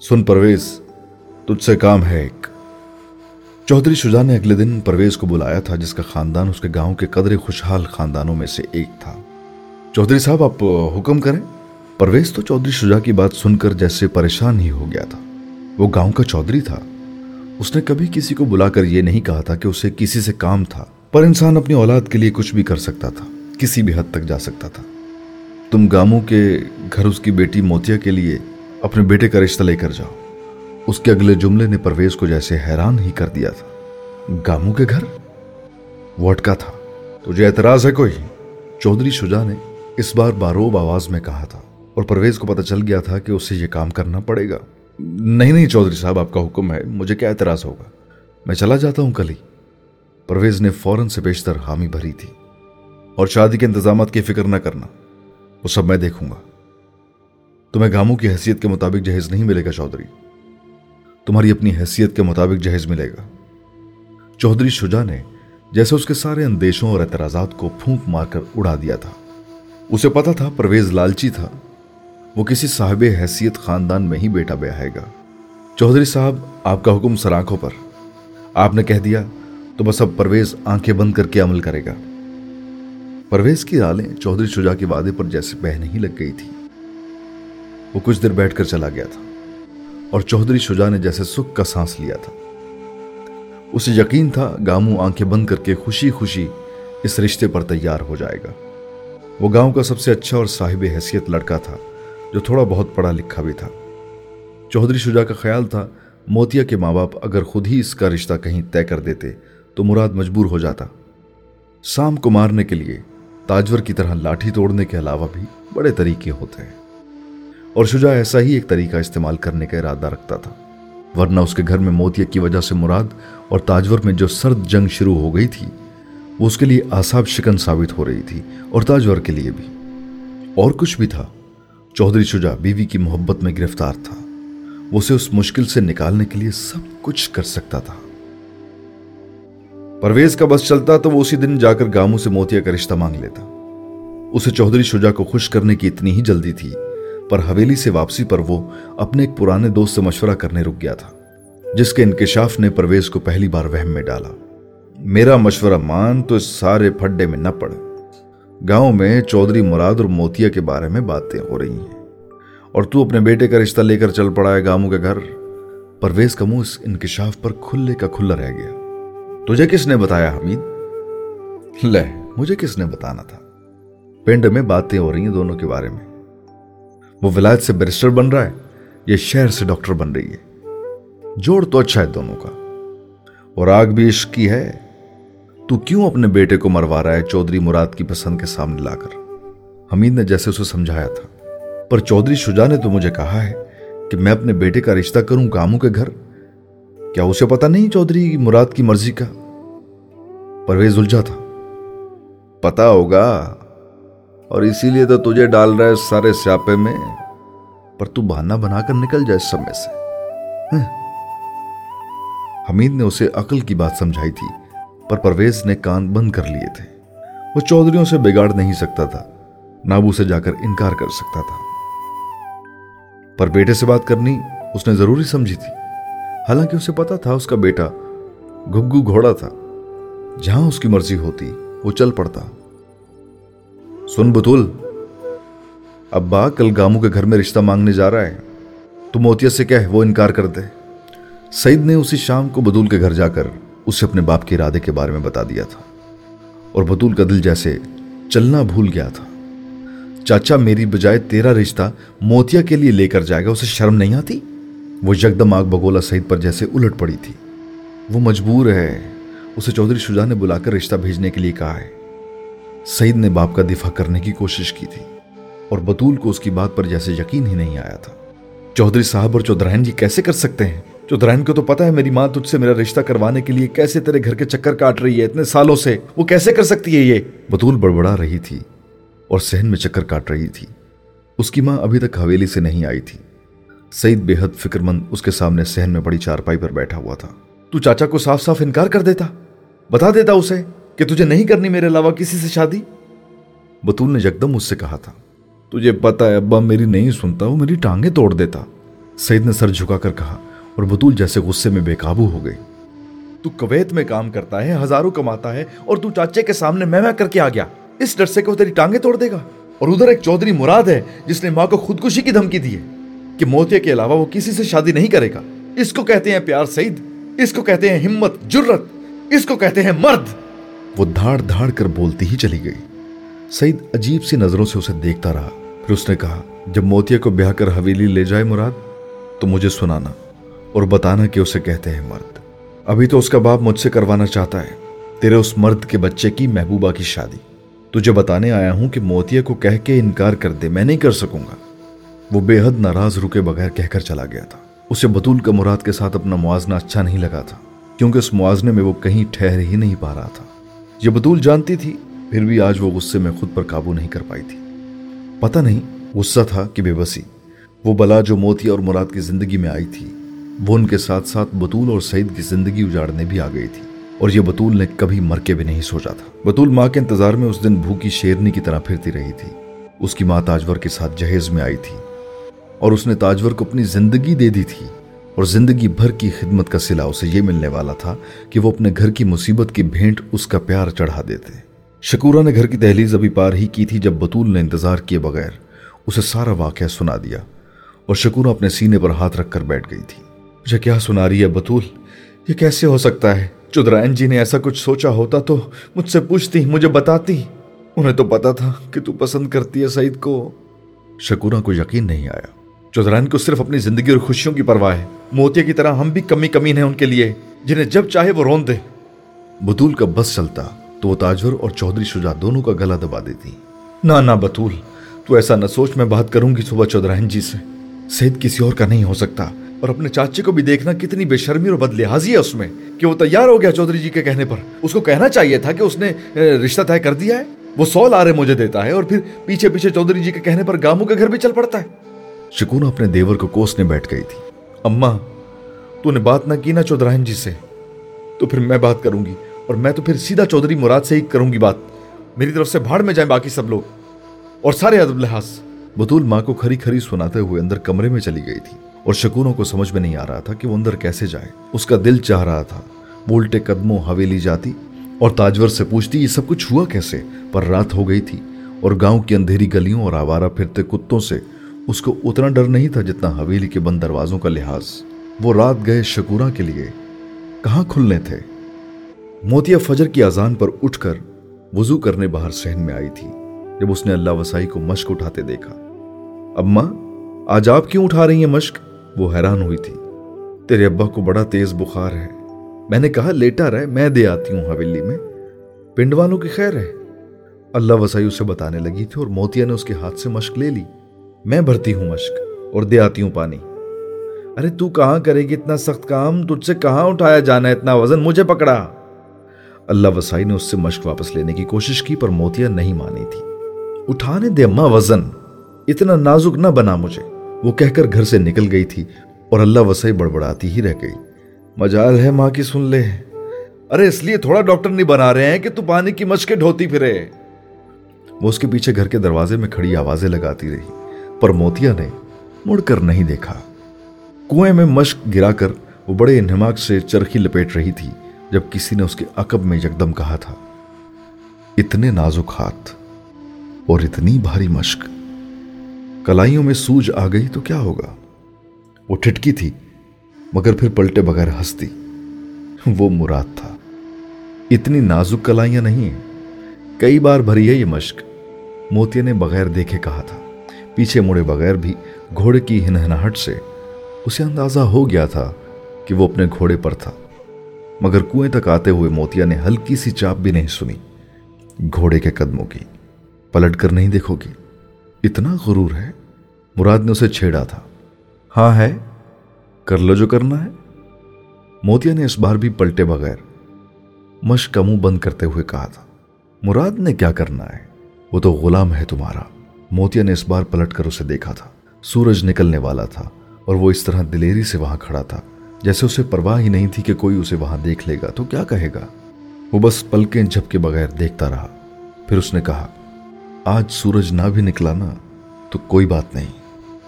سن پرویز، تجھ سے کام ہے ایک۔ چودھری شجا نے اگلے دن پرویز کو بلایا تھا، جس کا خاندان اس کے گاؤں کے قدر خوشحال خاندانوں میں سے ایک تھا۔ چودھری صاحب، آپ حکم کریں؟ پرویز تو چودھری شجا کی بات سن کر جیسے پریشان ہی ہو گیا تھا۔ وہ گاؤں کا چودھری تھا۔ اس نے کبھی کسی کو بلا کر یہ نہیں کہا تھا کہ اسے کسی سے کام تھا، پر انسان اپنی اولاد کے لیے کچھ بھی کر سکتا تھا، کسی بھی حد تک جا سکتا تھا۔ تم گاموں کے گھر اس کی بیٹی موتیا کے لیے اپنے بیٹے کا رشتہ لے کر جاؤ۔ اس کے اگلے جملے نے پرویز کو جیسے حیران ہی کر دیا تھا۔ گاموں کے گھر؟ وہ اٹکا تھا؟ تجھے اعتراض ہے کوئی؟ چودھری شجا نے اس بار باروب آواز میں کہا تھا اور پرویز کو پتہ چل گیا تھا کہ اسے یہ کام کرنا پڑے گا۔ نہیں نہیں چودھری صاحب، آپ کا حکم ہے، مجھے کیا اعتراض ہوگا؟ میں چلا جاتا ہوں کل ہی۔ پرویز نے فوراً سے بیشتر حامی بھری تھی۔ اور شادی کے انتظامات کی فکر نہ کرنا، وہ سب میں دیکھوں گا۔ تمہیں گاموں کی حیثیت کے مطابق جہیز نہیں ملے گا، چودھری۔ تمہاری اپنی حیثیت کے مطابق جہیز ملے گا۔ چودھری شجا نے جیسے اس کے سارے اندیشوں اور اعتراضات کو پھونک مار کر اڑا دیا تھا۔ اسے پتا تھا، پرویز لالچی تھا۔ وہ کسی صاحب حیثیت خاندان میں ہی بیٹا بیاہے گا۔ چودھری صاحب، آپ کا حکم سراخوں پر۔ آپ نے کہہ دیا، تو بس اب پرویز آنکھیں بند کر کے عمل کرے گا۔ پرویز کی رالیں چودھری شجا کے وعدے پر جیسے بہ نہیں لگ گئی تھی۔ وہ کچھ دیر بیٹھ کر چلا گیا تھا اور چودھری شجا نے جیسے سکھ کا سانس لیا تھا۔ اسے یقین تھا گامو آنکھیں بند کر کے خوشی خوشی اس رشتے پر تیار ہو جائے گا۔ وہ گاؤں کا سب سے اچھا اور صاحب حیثیت لڑکا تھا جو تھوڑا بہت پڑھا لکھا بھی تھا۔ چودھری شجا کا خیال تھا، موتیا کے ماں باپ اگر خود ہی اس کا رشتہ کہیں طے کر دیتے تو مراد مجبور ہو جاتا۔ سام کو مارنے کے لیے تاجور کی طرح لاٹھی توڑنے کے علاوہ بھی بڑے طریقے ہوتے ہیں۔ اور شجا ایسا ہی ایک طریقہ استعمال کرنے کا ارادہ رکھتا تھا، ورنہ اس کے گھر میں موتیا کی وجہ سے مراد اور تاجور میں جو سرد جنگ شروع ہو گئی تھی، وہ اس کے لیے آساب شکن ثابت ہو رہی تھی اور تاجور کے لیے بھی۔ اور کچھ بھی تھا۔ چودھری شجا بیوی کی محبت میں گرفتار تھا۔ وہ اسے اس مشکل سے نکالنے کے لیے سب کچھ کر سکتا تھا۔ پرویز کا بس چلتا تو وہ اسی دن جا کر گاموں سے موتیا کا رشتہ مانگ لیتا۔ اسے چودھری شجا کو خوش کرنے کی اتنی ہی جلدی تھی۔ پر حویلی سے واپسی پر وہ اپنے ایک پرانے دوست سے مشورہ کرنے رک گیا تھا، جس کے انکشاف نے پرویز کو پہلی بار وہم میں ڈالا۔ میرا مشورہ مان تو اس سارے پھڈے میں نہ پڑ۔ گاؤں میں چودھری مراد اور موتیا کے بارے میں باتیں ہو رہی ہیں۔ اور تو اپنے بیٹے کا رشتہ لے کر چل پڑا ہے گاموں کے گھر۔ پرویز کا منہ اس انکشاف پر کھلے کا کھلا رہ گیا۔ تجھے کس نے بتایا حمید؟ لے مجھے کس نے بتانا تھا؟ پنڈ میں باتیں ہو رہی ہیں دونوں کے بارے میں۔ وہ ولایت سے بیرسٹر بن رہا ہے، یہ شہر سے ڈاکٹر بن رہی ہے۔ جوڑ تو اچھا ہے دونوں کا۔ اور آگ بھی عشق کی ہے۔ تو کیوں اپنے بیٹے کو مروا رہا ہے چودھری مراد کی پسند کے سامنے لا کر؟ حمید نے جیسے اسے سمجھایا تھا۔ پر چودھری شجا نے تو مجھے کہا ہے کہ میں اپنے بیٹے کا رشتہ کروں گاموں کے گھر۔ کیا اسے پتا نہیں چودھری مراد کی مرضی کا؟ پرویز الجھا تھا۔ پتا ہوگا۔ اور اسی لیے تو تجھے ڈال رہا ہے سارے سیاپے میں، پر تو بہانا بنا کر نکل جائے اس سمے سے۔ حمید نے اسے عقل کی بات سمجھائی تھی، پر پرویز نے کان بند کر لیے تھے۔ وہ چودھریوں سے بگاڑ نہیں سکتا تھا، نابو سے جا کر انکار کر سکتا تھا۔ پر بیٹے سے بات کرنی اس نے ضروری سمجھی تھی۔ حالانکہ اسے پتا تھا اس کا بیٹا گھگو گھوڑا تھا۔ جہاں اس کی مرضی ہوتی، وہ چل پڑتا۔ سن بتول، ابا کل گاموں کے گھر میں رشتہ مانگنے جا رہا ہے۔ تو موتیا سے کہہ، وہ انکار کر دے۔ سعید نے اسی شام کو بدول کے گھر جا کر اسے اپنے باپ کے ارادے کے بارے میں بتا دیا تھا۔ اور بدول کا دل جیسے چلنا بھول گیا تھا۔ چاچا، میری بجائے تیرا رشتہ موتیا کے لیے لے کر جائے گا، اسے شرم نہیں آتی؟ وہ یکدم آگ بگولا سعید پر جیسے الٹ پڑی تھی۔ وہ مجبور ہے، اسے چودھری شجا نے بلا کر رشتہ بھیجنے کے لیے کہا ہے۔ سعید نے باپ کا دفاع کرنے کی کوشش کی تھی اور بطول کو اس کی بات پر جیسے یقین ہی نہیں آیا تھا۔ چودھری صاحب اور چودھرائن جی کیسے کر سکتے ہیں؟ چودھرائن کو تو پتا ہے میری ماں تجھ سے میرا رشتہ کروانے کے لیے کیسے تیرے گھر کے چکر کاٹ رہی ہے، اتنے سالوں سے۔ وہ کیسے کر سکتی ہے یہ؟ بطول بڑبڑا رہی تھی اور سہن میں چکر کاٹ رہی تھی۔ اس کی ماں ابھی تک حویلی سے نہیں آئی تھی۔ سعید بے حد فکر مند اس کے سامنے سہن میں بڑی چارپائی پر بیٹھا ہوا تھا۔ تو چاچا کو صاف صاف انکار کر دیتا؟ بتا دیتا اسے؟ کہ تجھے نہیں کرنی میرے علاوہ کسی سے شادی؟ بطول نے یکدم اس سے کہا تھا تجھے پتا ہے ابا میری نہیں سنتا وہ میری ٹانگیں توڑ دیتا۔ سعید نے سر جھکا کر کہا اور بطول جیسے غصے میں بے قابو ہو گئی۔ تو کویت میں کام کرتا ہے ہزاروں کماتا ہے اور تو چاچے کے سامنے میں میں کر کے آ گیا۔ اس ڈر سے کہ وہ تیری ٹانگیں توڑ دے گا۔ اور ادھر ایک چودھری مراد ہے جس نے ماں کو خودکشی کی دھمکی دی ہے۔ کہ موتیا کے علاوہ وہ کسی سے شادی نہیں کرے گا۔ اس کو کہتے ہیں پیار سعید اس کو کہتے ہیں ہمت جرت اس کو کہتے ہیں مرد۔ وہ دھاڑ دھاڑ کر بولتی ہی چلی گئی۔ سعید عجیب سی نظروں سے اسے دیکھتا رہا۔ پھر اس نے کہا، جب موتیا کو بیاہ کر حویلی لے جائے مراد، تو مجھے سنانا اور بتانا کہ اسے کہتے ہیں مرد۔ ابھی تو اس کا باپ مجھ سے کروانا چاہتا ہے۔ تیرے اس مرد کے بچے کی محبوبہ کی شادی۔ تجھے بتانے آیا ہوں کہ موتیا کو کہہ کے انکار کر دے، میں نہیں کر سکوں گا۔ وہ بے حد ناراض رکے بغیر کہہ کر چلا گیا تھا۔ اسے بطول کا مراد کے ساتھ اپنا موازنہ اچھا نہیں لگا تھا، کیونکہ اس موازنے میں وہ کہیں ٹھہر ہی نہیں پا رہا تھا۔ یہ بطول جانتی تھی، پھر بھی آج وہ غصے میں خود پر قابو نہیں کر پائی تھی۔ پتہ نہیں، غصہ تھا کہ بے بسی۔ وہ بلا جو موتیا اور مراد کی زندگی میں آئی تھی، وہ ان کے ساتھ ساتھ بطول اور سعید کی زندگی اجاڑنے بھی آ گئی تھی۔ اور یہ بطول نے کبھی مر کے بھی نہیں سوچا تھا۔ بطول ماں کے انتظار میں اس دن بھوکی شیرنی کی طرح پھرتی رہی تھی۔ اس کی ماں تاجور کے ساتھ جہیز میں آئی تھی اور اس نے تاجور کو اپنی زندگی دے دی تھی۔ اور زندگی بھر کی خدمت کا سلا اسے یہ ملنے والا تھا کہ وہ اپنے گھر کی مصیبت کی بھینٹ اس کا پیار چڑھا دیتے۔ شکورہ نے گھر کی دہلیز ابھی پار ہی کی تھی جب بطول نے انتظار کیے بغیر اسے سارا واقعہ سنا دیا اور شکورہ اپنے سینے پر ہاتھ رکھ کر بیٹھ گئی تھی۔ مجھے کیا سنا رہی ہے بطول؟ یہ کیسے ہو سکتا ہے؟ چدرائن جی نے ایسا کچھ سوچا ہوتا تو مجھ سے پوچھتی، مجھے بتاتی۔ انہیں تو پتا تھا کہ تو پسند کرتی ہے سعید کو۔ شکورہ کو یقین نہیں آیا۔ چودرائن کو صرف اپنی زندگی اور خوشیوں کی پرواہ ہے۔ موتیا کی طرح ہم بھی کمی کمین ہیں ان کے لیے، جنہیں جب چاہے وہ رون دے۔ بطول کا بس چلتا، تو وہ تاجور اور چودھری شجا دونوں کا گلا دبا دیتی۔ نہ نہ بطول، تو ایسا نہ سوچ، میں بات کروں گی صبح چودرائن جی سے۔ سعید کسی اور کا نہیں ہو سکتا، اور اپنے چاچے کو بھی دیکھنا کتنی بے شرمی اور بد لحاظی ہے اس میں کہ وہ تیار ہو گیا چودھری جی کے کہنے پر۔ اس کو کہنا چاہیے تھا کہ اس نے رشتہ طے کر دیا ہے۔ وہ سو لارے مجھے دیتا ہے اور پھر پیچھے پیچھے چودھری جی کے کہنے پر گاموں کے گھر بھی چل پڑتا ہے۔ شکون اپنے دیور کو کوسنے بیٹھ گئی تھی۔ اما تو نے بات نہ کی نا چودراہن جی سے۔ تو پھر میں بات کروں گی، اور میں تو پھر سیدھا چودھری مراد سے ہی کروں گی بات۔ میری طرف سے بھاڑ میں جائیں باقی سب لوگ۔ اور سارے ادب لحاظ۔ بطول ماں کو کھری کھری سناتے ہوئے اندر کمرے میں چلی گئی تھی، اور شکونوں کو سمجھ میں نہیں آ رہا تھا کہ وہ اندر کیسے جائے۔ اس کا دل چاہ رہا تھا، وہ الٹے قدموں حویلی جاتی، اور تاجور سے پوچھتی، یہ سب کچھ ہوا کیسے؟ پر رات ہو گئی تھی، اور گاؤں کی اندھیری گلیوں اور آوارہ پھرتے کتوں سے اس کو اتنا ڈر نہیں تھا جتنا حویلی کے بند دروازوں کا لحاظ۔ وہ رات گئے شکورا کے لیے۔ کہاں کھلنے تھے؟ موتیا فجر کی اذان پر اٹھ کر وضو کرنے باہر سہن میں آئی تھی۔ جب اس نے اللہ وسائی کو مشق اٹھاتے دیکھا۔ اما آج آپ کیوں اٹھا رہی ہیں مشق؟ وہ حیران ہوئی تھی۔ تیرے ابا کو بڑا تیز بخار ہے۔ میں نے کہا، لیٹا رہے میں دے آتی ہوں حویلی میں۔ پنڈ والوں کی خیر ہے۔ اللہ وسائی اسے بتانے لگی تھی اور موتیا نے اس کے ہاتھ سے مشق لے لی۔ میں بھرتی ہوں مشق اور دے آتی ہوں پانی۔ ارے تو کہاں کرے گی اتنا سخت کام؟ تجھ سے کہاں اٹھایا جانا ہے اتنا وزن؟ مجھے پکڑا۔ اللہ وسائی نے اس سے مشق واپس لینے کی کوشش کی، پر موتیا نہیں مانی تھی۔ اٹھانے دے اما وزن، اتنا نازک نہ بنا مجھے۔ وہ کہہ کر گھر سے نکل گئی تھی اور اللہ وسائی بڑبڑاتی ہی رہ گئی۔ مجال ہے ماں کی سن لے۔ ارے اس لیے تھوڑا ڈاکٹر نہیں بنا رہے ہیں کہ تو پانی کی مشکیں ڈھوتی پھرے۔ وہ اس کے پیچھے گھر کے دروازے میں کھڑی آوازیں لگاتی رہی۔ پر موتیا نے مڑ کر نہیں دیکھا۔ کنویں میں مشق گرا کر وہ بڑے انہماک سے چرخی لپیٹ رہی تھی جب کسی نے اس کے عقب میں یکدم کہا تھا، اتنے نازک ہاتھ اور اتنی بھاری مشق۔ کلائیوں میں سوج آ گئی تو کیا ہوگا؟ وہ ٹھٹکی تھی، مگر پھر پلٹے بغیر ہنستی وہ مراد تھا۔ اتنی نازک کلائیاں نہیں ہیں۔ کئی بار بھری ہے یہ مشق موتیا نے بغیر دیکھے کہا تھا۔ پیچھے مڑے بغیر بھی گھوڑے کی ہنہناہٹ سے اسے اندازہ ہو گیا تھا کہ وہ اپنے گھوڑے پر تھا۔ مگر کنویں تک آتے ہوئے موتیا نے ہلکی سی چاپ بھی نہیں سنی۔ گھوڑے کے قدموں کی پلٹ کر نہیں دیکھو گی۔ اتنا غرور ہے، مراد نے اسے چھیڑا تھا۔ ہاں ہے، کر لو جو کرنا ہے۔ موتیا نے اس بار بھی پلٹے بغیر مشق کا منہ بند کرتے ہوئے کہا تھا، مراد نے کیا کرنا ہے؟ وہ تو غلام ہے تمہارا۔ موتیا نے اس بار پلٹ کر اسے دیکھا تھا۔ سورج نکلنے والا تھا اور وہ اس طرح دلیری سے وہاں کھڑا تھا، جیسے اسے پرواہ ہی نہیں تھی کہ کوئی اسے وہاں دیکھ لے گا۔ تو کیا کہے گا؟ وہ بس پلکیں جھپ کے بغیر دیکھتا رہا۔ پھر اس نے کہا، آج سورج نہ بھی نکلا نا تو کوئی بات نہیں،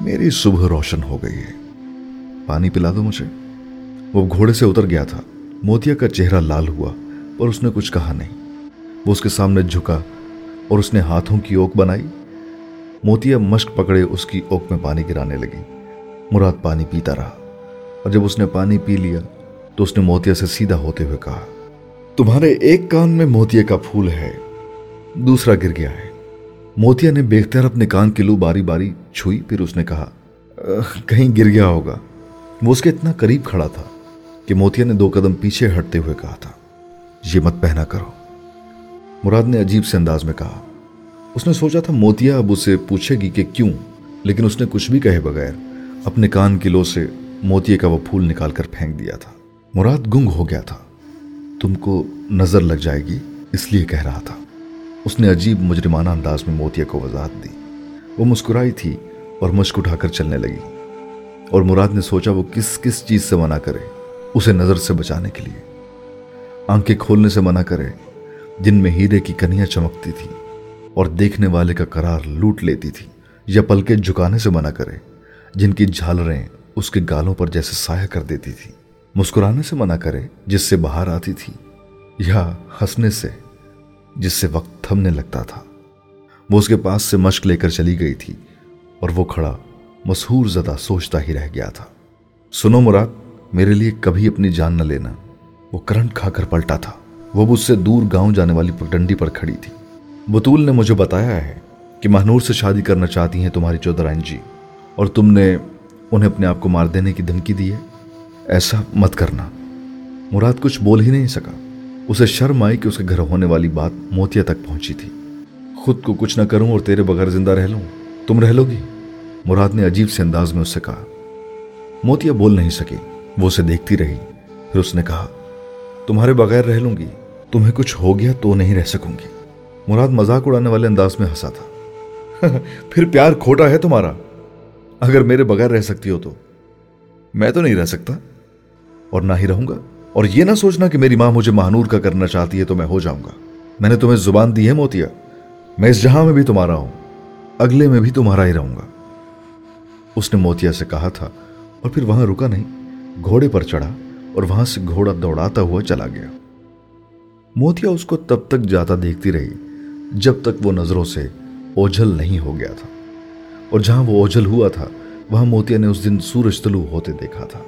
میری صبح روشن ہو گئی ہے۔ پانی پلا دو مجھے۔ وہ گھوڑے سے اتر گیا تھا۔ موتیا کا چہرہ لال ہوا اور اس نے کچھ کہا نہیں۔ وہ اس کے سامنے جھکا اور اس نے ہاتھوں کی اوک بنائی۔ موتیا مشک پکڑے اس کی اوک میں پانی گرانے لگی۔ مراد پانی پیتا رہا۔ اور جب اس نے پانی پی لیا تو اس نے موتیا سے سیدھا ہوتے ہوئے کہا، تمہارے ایک کان میں موتیا کا پھول ہے، دوسرا گر گیا ہے۔ موتیا نے بے اختیار اپنے کان کی لو باری باری چھوئی، پھر اس نے کہا کہیں گر گیا ہوگا۔ وہ اس کے اتنا قریب کھڑا تھا کہ موتیا نے دو قدم پیچھے ہٹتے ہوئے کہا تھا، یہ مت پہنا کرو۔ مراد نے عجیب سے انداز میں کہا اس نے سوچا تھا موتیا اب اسے پوچھے گی کہ کیوں، لیکن اس نے کچھ بھی کہے بغیر اپنے کان کی لو سے موتیا کا وہ پھول نکال کر پھینک دیا تھا۔ مراد گنگ ہو گیا تھا۔ تم کو نظر لگ جائے گی، اس لیے کہہ رہا تھا۔ اس نے عجیب مجرمانہ انداز میں موتیا کو وضاحت دی۔ وہ مسکرائی تھی اور مشک اٹھا کر چلنے لگی۔ اور مراد نے سوچا وہ کس کس چیز سے منع کرے، اسے نظر سے بچانے کے لیے۔ آنکھیں کھولنے سے منع کرے، جن میں ہیرے کی کنیاں چمکتی تھی اور دیکھنے والے کا قرار لوٹ لیتی تھی، یا پلکے جھکانے سے منع کرے، جن کی جھالریں اس کے گالوں پر جیسے سایہ کر دیتی تھی۔ مسکرانے سے منع کرے، جس سے باہر آتی تھی، یا ہنسنے سے، جس سے وقت تھمنے لگتا تھا۔ وہ اس کے پاس سے مشق لے کر چلی گئی تھی، اور وہ کھڑا مسہور زدہ سوچتا ہی رہ گیا تھا۔ سنو مراد، میرے لیے کبھی اپنی جان نہ لینا۔ وہ کرنٹ کھا کر پلٹا تھا۔ وہ اس سے دور گاؤں جانے والی پگڈنڈی پر کھڑی تھی۔ بطول نے مجھے بتایا ہے کہ مہنور سے شادی کرنا چاہتی ہیں تمہاری چودرائن جی اور تم نے انہیں اپنے آپ کو مار دینے کی دھمکی دی ہے۔ ایسا مت کرنا۔ مراد کچھ بول ہی نہیں سکا۔ اسے شرم آئی کہ اس کے گھر ہونے والی بات موتیا تک پہنچی تھی۔ خود کو کچھ نہ کروں اور تیرے بغیر زندہ رہ لوں۔ تم رہ لو گی۔ مراد نے عجیب سے انداز میں اس سے کہا۔ موتیا بول نہیں سکی۔ وہ اسے دیکھتی رہی۔ پھر اس نے کہا، تمہارے بغیر رہ لوں گی۔ تمہیں کچھ ہو گیا تو نہیں رہ سکوں گی۔ مراد مذاق اڑانے والے انداز میں ہنسا تھا۔ پھر پیار کھوٹا ہے تمہارا؟ اگر میرے بغیر رہ سکتی ہو تو۔ میں تو نہیں رہ سکتا۔ اور نہ ہی رہوں گا۔ اور یہ نہ سوچنا کہ میری ماں مجھے مہنور کا کرنا چاہتی ہے تو میں ہو جاؤں گا۔ میں نے تمہیں زبان دی ہے موتیا۔ میں اس جہاں میں بھی تمہارا ہوں۔ اگلے میں بھی تمہارا ہی رہوں گا۔ اس نے موتیا سے کہا تھا۔ اور پھر وہاں رکا نہیں۔ گھوڑے پر چڑھا اور وہاں سے گھوڑا دوڑاتا ہوا چلا گیا۔ موتیا اس کو تب تک جاتا دیکھتی رہی۔ جب تک وہ نظروں سے اوجھل نہیں ہو گیا تھا۔ اور جہاں وہ اوجھل ہوا تھا، وہاں موتیا نے اس دن سورج طلوع ہوتے دیکھا تھا۔